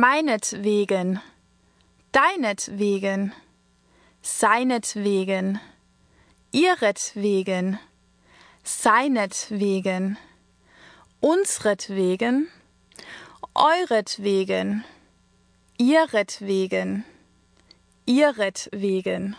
meinetwegen, deinetwegen, seinetwegen, ihretwegen, seinetwegen, unsretwegen, euretwegen, ihretwegen, ihretwegen.